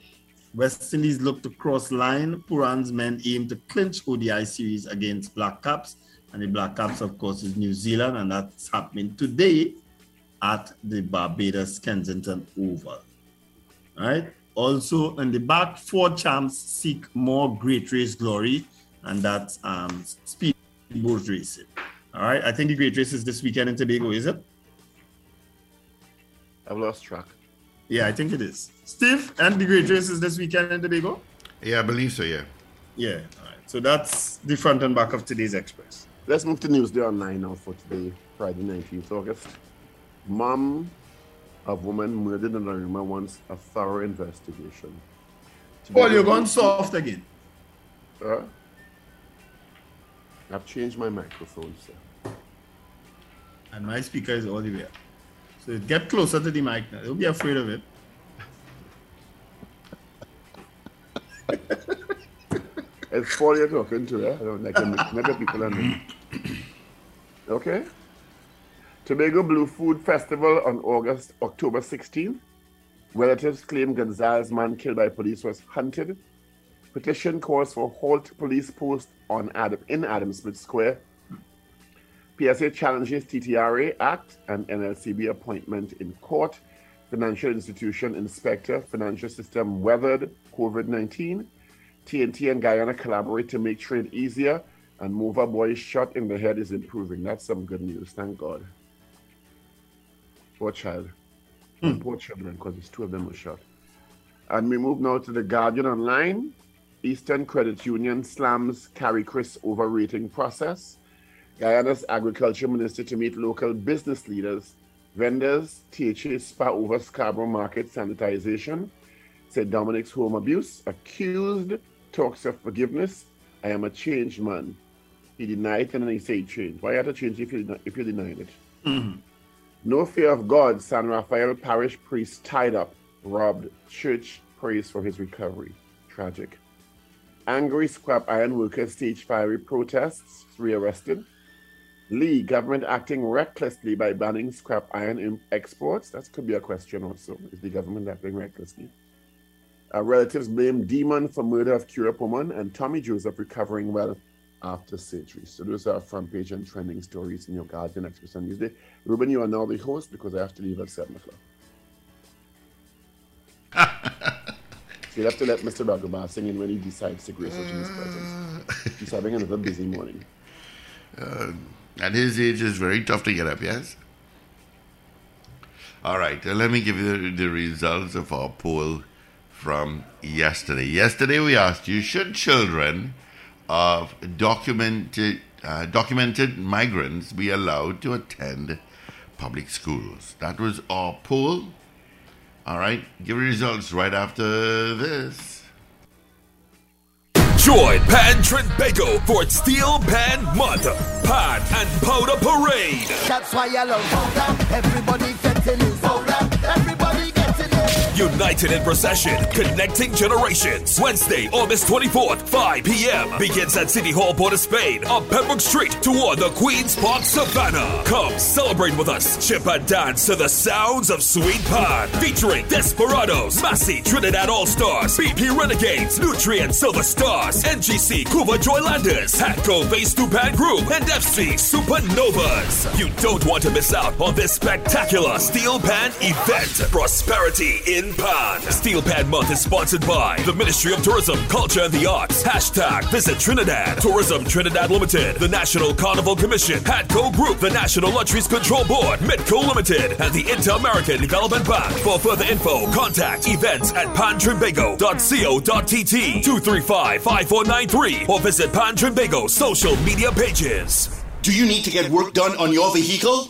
Speaker 3: West Indies look to cross line. Pooran's men aim to clinch ODI series against Black Caps. And the Black Caps, of course, is New Zealand. And that's happening today at the Barbados Kensington Oval. All right. Also, in the back, four champs seek more great race glory, and that's um, speedboat racing. All right. I think the great race is this weekend in Tobago, is it?
Speaker 4: I've lost track.
Speaker 3: Yeah, I think it is. Steve, and the great race is this weekend in Tobago?
Speaker 2: Yeah, I believe so, yeah.
Speaker 3: Yeah. All right. So that's the front and back of today's Express.
Speaker 4: Let's move to Newsday Online now for today, Friday, 19th August. Mom of woman murdered in Arima wants a thorough investigation.
Speaker 3: Paul, you're going soft again.
Speaker 4: Uh, I've changed my microphone, sir.
Speaker 3: And my speaker is all the way up. So get closer to the mic now. Don't be afraid of it. (laughs)
Speaker 4: It's Paul you're talking to, eh? I don't like. Maybe people new. Okay. Tobago Blue Food Festival on August, October 16th. Relatives claim Gonzalez man killed by police was hunted. Petition calls for halt police post on Adam, in Adam Smith Square. PSA challenges TTRA Act and NLCB appointment in court. Financial institution inspector, financial system weathered COVID 19. TNT and Guyana collaborate to make trade easier, and Mover Boy shot in the head is improving. That's some good news, thank God. Poor child. Hmm. Poor children, because it's two of them were shot. And we move now to the Guardian Online. Eastern Credit Union slams Carrie Chris overrating process. Guyana's Agriculture Minister to meet local business leaders, vendors, THA spa over Scarborough Market sanitization. St. Dominic's home abuse. Accused talks of forgiveness. I am a changed man. He denied it and then he said change. Why you have to change if you, if you denied it? Mm-hmm. No fear of God, San Rafael parish priest tied up, robbed, church prays for his recovery. Tragic. Angry scrap iron workers stage fiery protests, rearrested. Lee, government acting recklessly by banning scrap iron exports. That could be a question also. Is the government acting recklessly? Uh, relatives blame demon for murder of Kira woman and Tommy Joseph recovering well after surgery. So those are front page and trending stories in your Guardian Express on Newsday. Ruben, you are now the host because I have to leave at 7 o'clock. (laughs) so you have to let Mr. Ragoobarsingh in when he decides to grace us in his presence. He's having another busy morning. (laughs)
Speaker 2: At his age, it's very tough to get up, yes? All right, uh, let me give you the, results of our poll from yesterday. Yesterday, we asked you should children of documented, uh, documented migrants be allowed to attend public schools? That was our poll. All right, give results right after this.
Speaker 6: Join Pan Trinbago for Steel Pan Month. Pan and Powder Parade.
Speaker 7: That's why I love powder. Everybody getting his powder.
Speaker 6: United in Procession, Connecting Generations. Wednesday, August 24th, 5 p.m. Begins at City Hall, Port of Spain, on Pembroke Street toward the Queen's Park Savannah. Come celebrate with us. Chip and dance to the sounds of Sweet Pan. Featuring Desperados, Massy, Trinidad All Stars, BP Renegades, Nutrien Silver Stars, NGC, Couva Joylanders, Hadco Phase Pan Group, and FC Supernovas. You don't want to miss out on this spectacular Steel Pan event. Prosperity in Steel Pan Month is sponsored by the Ministry of Tourism, Culture and the Arts. Hashtag Visit Trinidad. Tourism Trinidad Limited. The National Carnival Commission. Hadco Group. The National Lotteries Control Board. Midco Limited. And the Inter-American Development Bank. For further info, contact events at pantrinbago.co.tt 235-5493 or visit Pan Trinbago's social media pages.
Speaker 8: Do you need to get work done on your vehicle?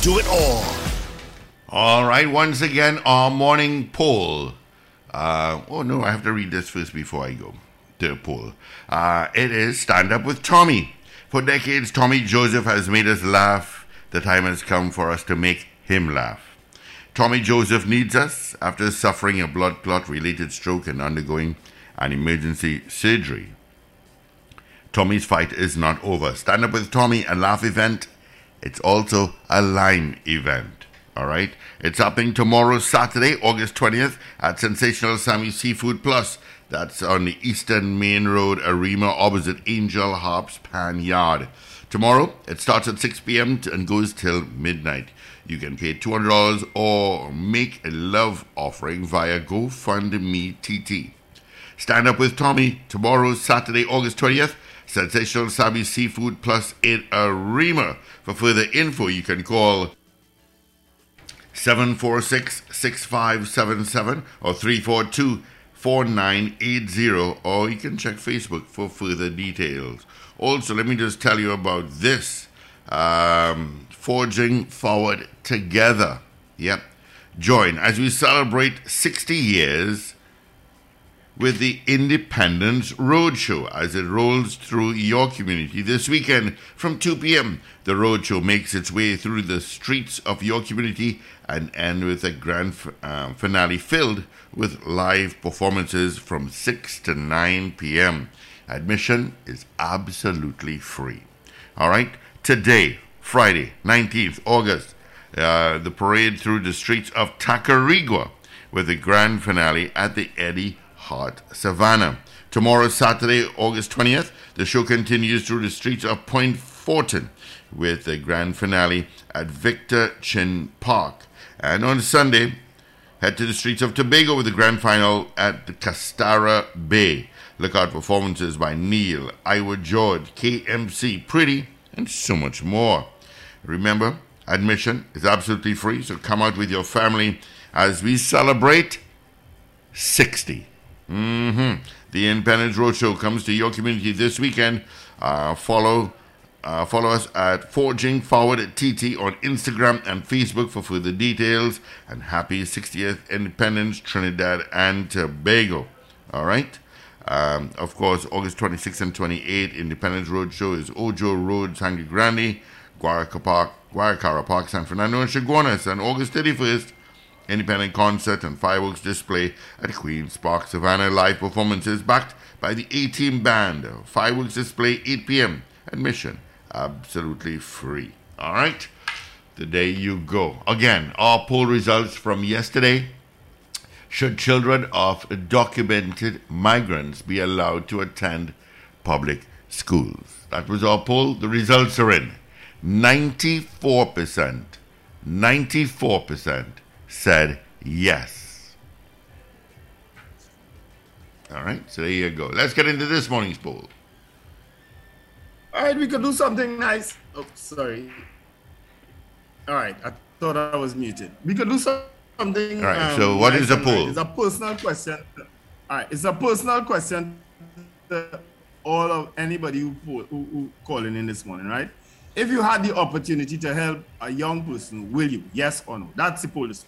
Speaker 8: do it all.
Speaker 2: All right, once again, our morning poll. Uh, oh, no, I have to read this first before I go to the poll. Uh, it is Stand Up with Tommy. For decades, Tommy Joseph has made us laugh. The time has come for us to make him laugh. Tommy Joseph needs us after suffering a blood clot related stroke and undergoing an emergency surgery. Tommy's fight is not over. Stand Up with Tommy, a laugh event. It's also a Lime event. All right. It's happening tomorrow, Saturday, August 20th, at Sensational Sammy Seafood Plus. That's on the Eastern Main Road, Arima, opposite Angel Harps Pan Yard. Tomorrow, it starts at 6 p.m. and goes till midnight. You can pay $200 or make a love offering via GoFundMe TT. Stand up with Tommy tomorrow, Saturday, August 20th. Sensational Sammy Seafood Plus in Arima. For further info, you can call 746-6577 or 342-4980 or you can check Facebook for further details. Also, let me just tell you about this. Um, Forging Forward Together. Yep. Join as we celebrate 60 years with the Independence Roadshow as it rolls through your community this weekend from 2 p.m. The roadshow makes its way through the streets of your community and end with a grand um, finale filled with live performances from 6 to 9 p.m. Admission is absolutely free. All right, today, Friday, 19th August, uh, the parade through the streets of Tacarigua with the grand finale at the Eddie Hart Savannah. Tomorrow, Saturday, August 20th, the show continues through the streets of Point Fortin with the grand finale at Victor Chin Park. And on Sunday, head to the streets of Tobago with the grand final at the Castara Bay. Look out performances by Neil, Iwer George, KMC, Pretty, and so much more. Remember, admission is absolutely free, so come out with your family as we celebrate 60. Hmm The Independence Roadshow comes to your community this weekend. Uh, follow uh, follow us at Forging Forward TT on Instagram and Facebook for further details. And happy 60th Independence, Trinidad and Tobago. All right. Um, of course, August 26th and 28th, Independence Roadshow is Ojoe Road, Sangre Grande, Guaraca Park, Guaracara Park, San Fernando, and Chaguanas. And August 31st, independent concert and fireworks display at Queen's Park Savannah. Live performances backed by the A-Team Band. Fireworks display 8 p.m. Admission absolutely free. All right? The day you go. Again, our poll results from yesterday. Should children of documented migrants be allowed to attend public schools? That was our poll. The results are in. 94%, 94% said yes. All right, so there you go. Let's get into this morning's poll.
Speaker 3: All right, we could do something nice. Oh, sorry. All right, I thought I was muted. We could do something.
Speaker 2: All right, so um, what
Speaker 3: nice
Speaker 2: is the poll?
Speaker 3: It's a personal question. All right, it's a personal question to all of anybody who, who, who calling in this morning, right? If you had the opportunity to help a young person, will you? Yes or no? That's the poll. this-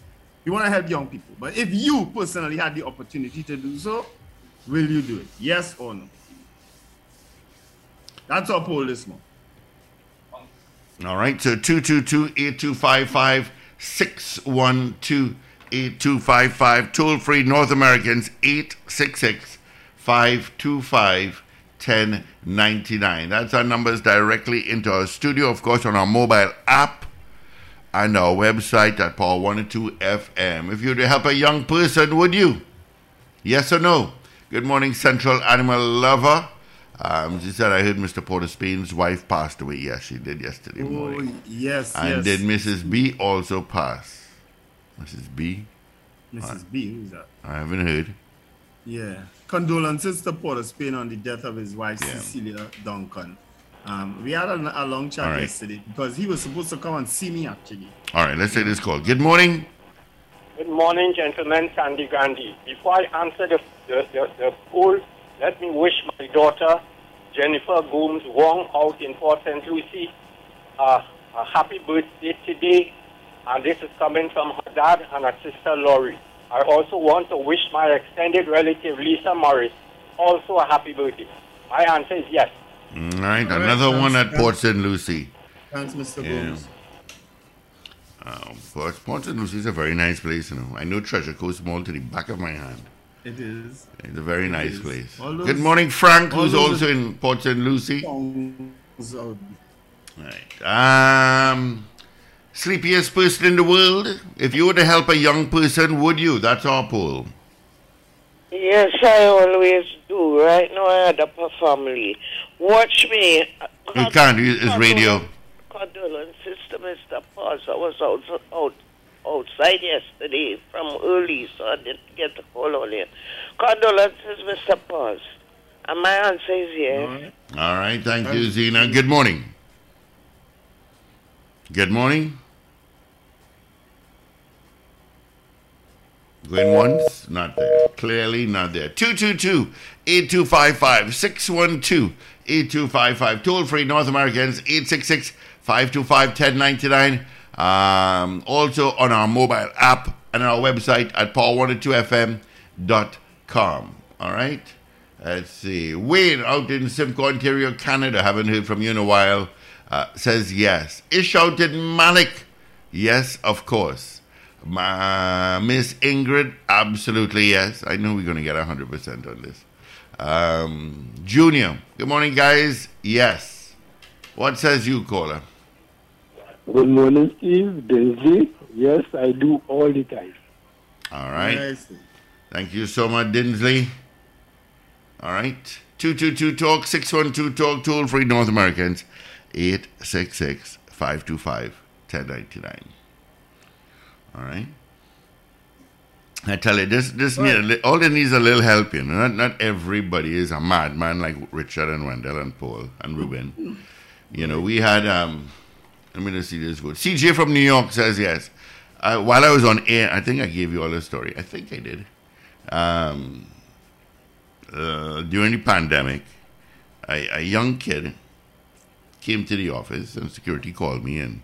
Speaker 3: You want to help young people, but if you personally had the opportunity to do so, will you do it? Yes or no? That's our poll this morning.
Speaker 2: All right, so 222-8255, 612-8255, toll free North Americans 866-525-1099. That's our numbers directly into our studio, of course, on our mobile app and our website at Power 102 FM. If you'd help a young person, would you? Yes or no? Good morning, Central Animal Lover. Um, she said, I heard Mr. Porter Spain's wife passed away. Yes, she did yesterday
Speaker 3: Oh,
Speaker 2: morning.
Speaker 3: yes,
Speaker 2: And
Speaker 3: yes.
Speaker 2: did Mrs. B also pass? Mrs. B?
Speaker 3: Mrs. B, who's that?
Speaker 2: I haven't heard.
Speaker 3: Yeah. Condolences to Porter Spain on the death of his wife,
Speaker 2: Yeah.
Speaker 3: Cecilia Duncan. Um, we had a, a long chat
Speaker 2: All right.
Speaker 3: yesterday because he was supposed to come and see me actually.
Speaker 2: All right, let's take this call. Good morning.
Speaker 9: Good morning, gentlemen. Sandy Gandhi. Before I answer the, the, the, the poll, let me wish my daughter, Jennifer Gomes Wong, out in Port St. Lucie, uh, a happy birthday today. And this is coming from her dad and her sister, Laurie. I also want to wish my extended relative, Lisa Morris, also a happy birthday. My answer is yes.
Speaker 2: All right,
Speaker 3: All right,
Speaker 2: another one at Port St. Lucie.
Speaker 3: Thanks, Mr.
Speaker 2: Yeah.
Speaker 3: Gomes.
Speaker 2: Um, Port, Port St. Lucie is a very nice place, you know. I know Treasure Coast Mall to the back of my hand.
Speaker 3: It is.
Speaker 2: It's a very nice
Speaker 3: is.
Speaker 2: place.
Speaker 3: Those-
Speaker 2: Good morning, Frank, who's also in Port St. Lucie.
Speaker 3: Songs
Speaker 2: Right. Um, sleepiest person in the world? If you were to help a young person, would you? That's our poll.
Speaker 10: Yes, I always do. Right now, I had a family. Watch me.
Speaker 2: You can't. It's it's radio.
Speaker 10: Condolences to Mr. Paz. I was out, out, outside yesterday from early, so I didn't get to call on you. Condolences, Mr. Paz. And my answer is yes.
Speaker 2: All right. Thank you, Zena. Good morning. Good morning. Going once, not there. Clearly not there. 222 8255 612 8255. Toll free North Americans 866 525 1099. Um, also on our mobile app and our website at power102fm.com. All right? Let's see. Wayne out in Simcoe, Ontario, Canada. Haven't heard from you in a while. Uh, says yes. Ish Malik. Yes, of course. Ma, Miss Ingrid, absolutely yes. I know we're going to get 100% on this. Um, Junior, good morning, guys. Yes. What says you, caller?
Speaker 11: Good morning, Steve. Dinsley. Yes, I do all the time.
Speaker 2: All right. Thank you so much, Dinsley. All right. 222 Talk, 612 Talk, toll free North Americans, 866 525 1099. All right. I tell you, this this need all it needs a little help. You know, not not everybody is a madman like Richard and Wendell and Paul and Ruben. You know, we had um. Let me just see this vote. CJ from New York says yes. Uh, while I was on air, I think I gave you all the story. I think I did. Um, uh, during the pandemic, a, a young kid came to the office and security called me and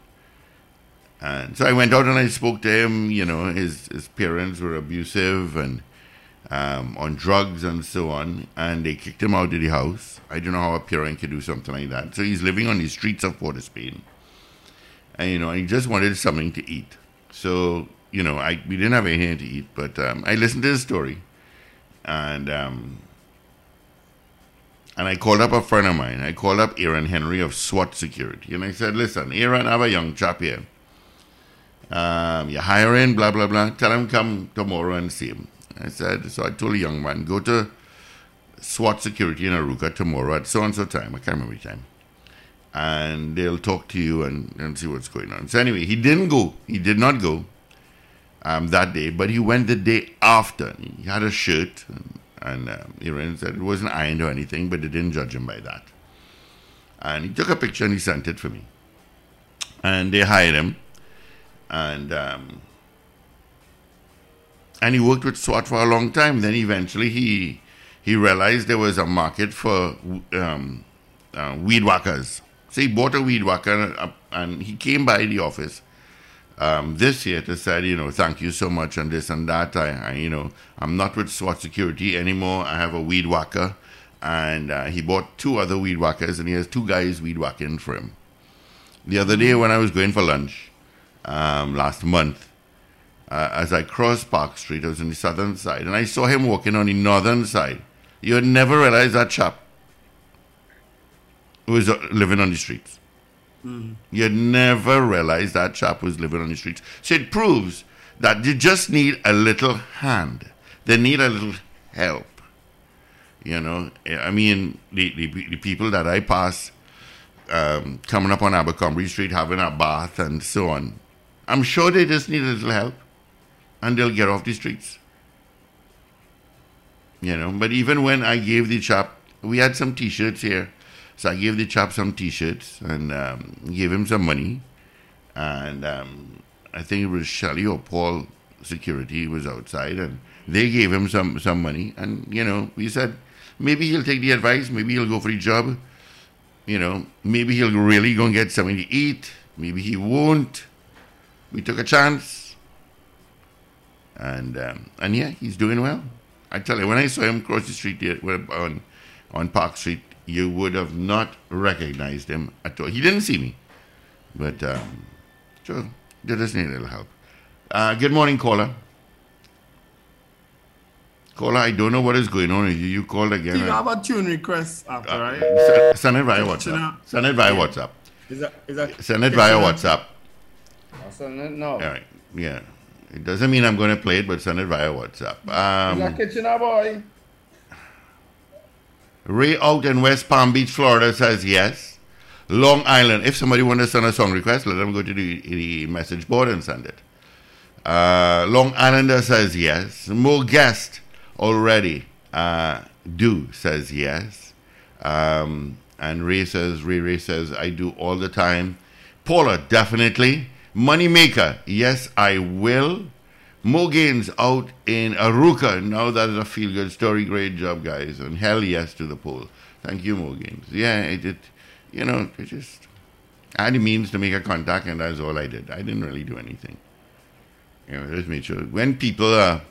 Speaker 2: and so I went out and I spoke to him. You know, his his parents were abusive and um, on drugs and so on, and they kicked him out of the house. I don't know how a parent could do something like that. So he's living on the streets of Port of Spain, and you know, he just wanted something to eat. So you know, I we didn't have anything to eat, but um, I listened to his story, and um, and I called up a friend of mine. I called up Aaron Henry of SWAT Security, and I said, "Listen, Aaron, I have a young chap here." Um, you're hiring, blah, blah, blah. Tell him come tomorrow and see him. I said, so I told a young man, go to SWAT security in Arouca tomorrow at so and so time. I can't remember the time. And they'll talk to you and, and see what's going on. So anyway, he didn't go. He did not go um, that day, but he went the day after. He had a shirt, and, and um, Aaron said it wasn't ironed or anything, but they didn't judge him by that. And he took a picture and he sent it for me. And they hired him and um, and he worked with SWAT for a long time. Then eventually he he realized there was a market for um, uh, weed whackers. So he bought a weed whacker and, uh, and he came by the office um, this year to say, you know, thank you so much and this and that. I, I, you know, I'm not with SWAT security anymore. I have a weed whacker. And uh, he bought two other weed whackers and he has two guys weed whacking for him. The other day when I was going for lunch, um, last month. Uh, as I crossed Park Street, I was on the southern side, and I saw him walking on the northern side. You would never realize that chap was uh, living on the streets. You'd never realize that chap was living on the streets. So it proves that you just need a little hand. They need a little help. You know, I mean, the, the, the people that I pass um, coming up on Abercrombie Street having a bath and so on, I'm sure they just need a little help and they'll get off the streets. You know, but even when I gave the chap, we had some t shirts here. So I gave the chap some t shirts and um, gave him some money. And um, I think it was Shelley or Paul Security was outside and they gave him some, some money. And, you know, we said, maybe he'll take the advice, maybe he'll go for the job. You know, maybe he'll really go and get something to eat. Maybe he won't. We took a chance. And um, and yeah, he's doing well. I tell you, when I saw him cross the street there, well, on on Park Street, you would have not recognized him at all. He didn't see me, but um, sure, they just need a little help. Uh, good morning, caller. Caller, I don't know what is going on with you. You called again.
Speaker 3: You have a tune request after,
Speaker 2: uh,
Speaker 3: right?
Speaker 2: send, send it via WhatsApp. Send it via WhatsApp.
Speaker 3: Is that, is that
Speaker 2: Send it via WhatsApp.
Speaker 3: I'll send it now.
Speaker 2: All right. Yeah. It doesn't mean I'm going to play it, but send it via WhatsApp. Um,
Speaker 3: Kitchener boy?
Speaker 2: Ray out in West Palm Beach, Florida says yes. Long Island. If somebody wants to send a song request, let them go to the, the message board and send it. Uh, Long Islander says yes. More guest already. Uh, do says yes. Um, and Ray says, Ray Ray says, I do all the time. Paula, definitely. Moneymaker, yes, I will. Mogains out in Arouca. Now that is a feel good story. Great job, guys. And hell yes to the poll. Thank you, Mogains. Yeah, it, it you know, it just, I had the means to make a contact, and that's all I did. I didn't really do anything. You know, just made sure. When people are,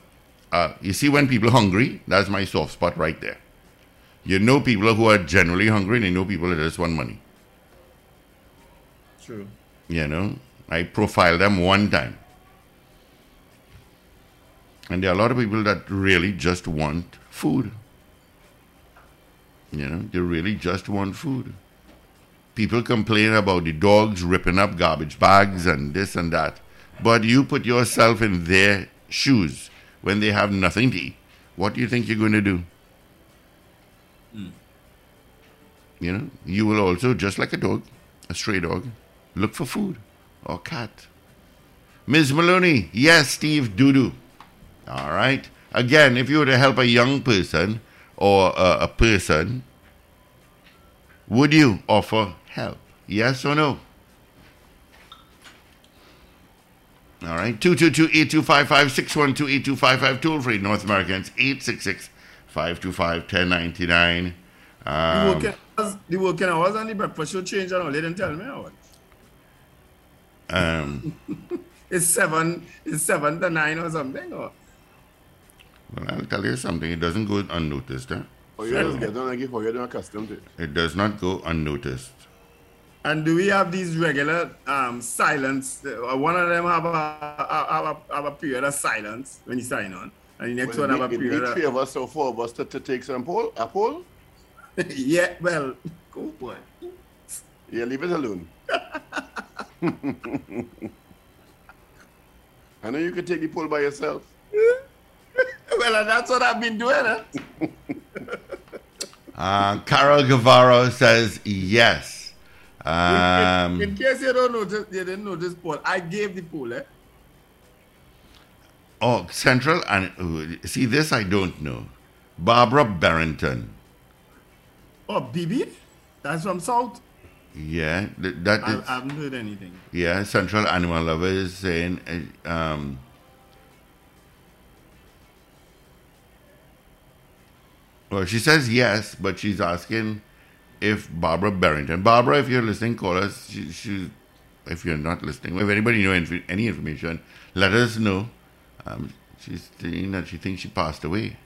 Speaker 2: uh, you see, when people are hungry, that's my soft spot right there. You know people who are generally hungry, and you know people that just want money.
Speaker 3: True.
Speaker 2: You know, I profile them one time. And there are a lot of people that really just want food. You know, they really just want food. people complain about the dogs ripping up garbage bags and this and that. But you put yourself in their shoes when they have nothing to eat. What do you think you're going to do? Hmm. You know, you will also, just like a dog, a stray dog, look for food or cat. Ms. Maloney, yes, Steve Dudu. All right. Again, if you were to help a young person or uh, a person, would you offer help? Yes or no? All right. 222-8255-612-8255. Toll free. North Americans 866-525-1099.
Speaker 3: the working hours, the working hours and the breakfast change and all. They didn't tell me how.
Speaker 2: Um, (laughs)
Speaker 3: It's seven. It's seven to nine or something. Or
Speaker 2: well, I'll tell you something. It doesn't go unnoticed. Huh?
Speaker 4: Oh, you just get on and give, you're not accustomed to it.
Speaker 2: It does not go unnoticed.
Speaker 3: and do we have these regular um, silence? Uh, one of them have a, have a have a period of silence when you sign on, and the next
Speaker 4: Well,
Speaker 3: one have a
Speaker 4: it need-
Speaker 3: period.
Speaker 4: need
Speaker 3: Of,
Speaker 4: three of us or four of us to, to take some poll, a poll. (laughs)
Speaker 3: yeah, well, go boy.
Speaker 4: Yeah, leave it alone. (laughs) (laughs) I know you can take the poll by yourself. (laughs)
Speaker 3: well, that's what I've been doing. Huh? (laughs)
Speaker 2: Uh, Carol Guevara says yes. Um,
Speaker 3: in, in case you don't notice, you didn't notice poll. I gave the poll. Eh?
Speaker 2: oh, Central and uh, see this I don't know. Barbara Barrington.
Speaker 3: Oh, BB, that's from South.
Speaker 2: Yeah, th- that
Speaker 3: I,
Speaker 2: is.
Speaker 3: I haven't heard anything.
Speaker 2: Yeah, Central Animal Lover is saying. uh, Um, well, she says yes, but she's asking if Barbara Barrington. Barbara, if you're listening, call us. She, she, if you're not listening, if anybody know inf- any information, let us know. Um, she's saying that she thinks she passed away.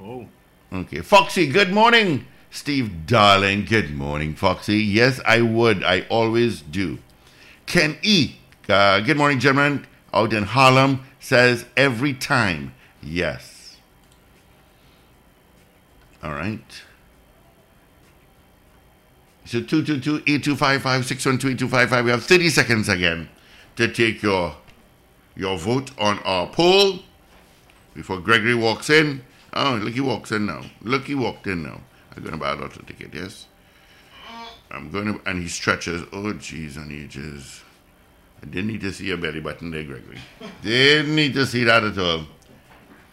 Speaker 3: Oh.
Speaker 2: Okay. Foxy, good morning. Steve, darling, good morning, Foxy. Yes, I would. I always do. Ken E. Uh, good morning, gentlemen. Out in Harlem says every time, yes. All right. So 222-8255-612-8255. We have 30 seconds again to take your your vote on our poll before Gregory walks in. Oh, look, he walks in now. Look, he walked in now. I'm going to buy a lottery ticket, yes? I'm going to, and he stretches. Oh, jeez, and he just, I didn't need to see your belly button there, Gregory. didn't need to see that at all.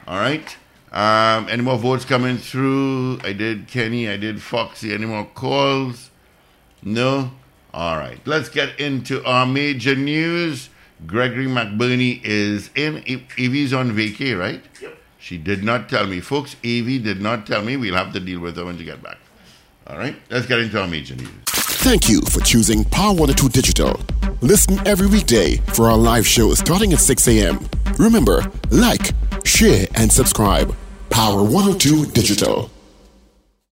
Speaker 2: All right. Um, any more votes coming through? I did Kenny, I did Foxy. Any more calls? No? All right. Let's get into our major news. Gregory McBurney is in. E- Evie's on vacay, right? Yep. She did not tell me. Folks, Evie did not tell me. We'll have to deal with her when she get back. All right. Let's get into our major news.
Speaker 1: Thank you for choosing Power 102 Digital. Listen every weekday for our live show starting at 6 a.m. Remember, like, share, and subscribe. Power 102 Digital.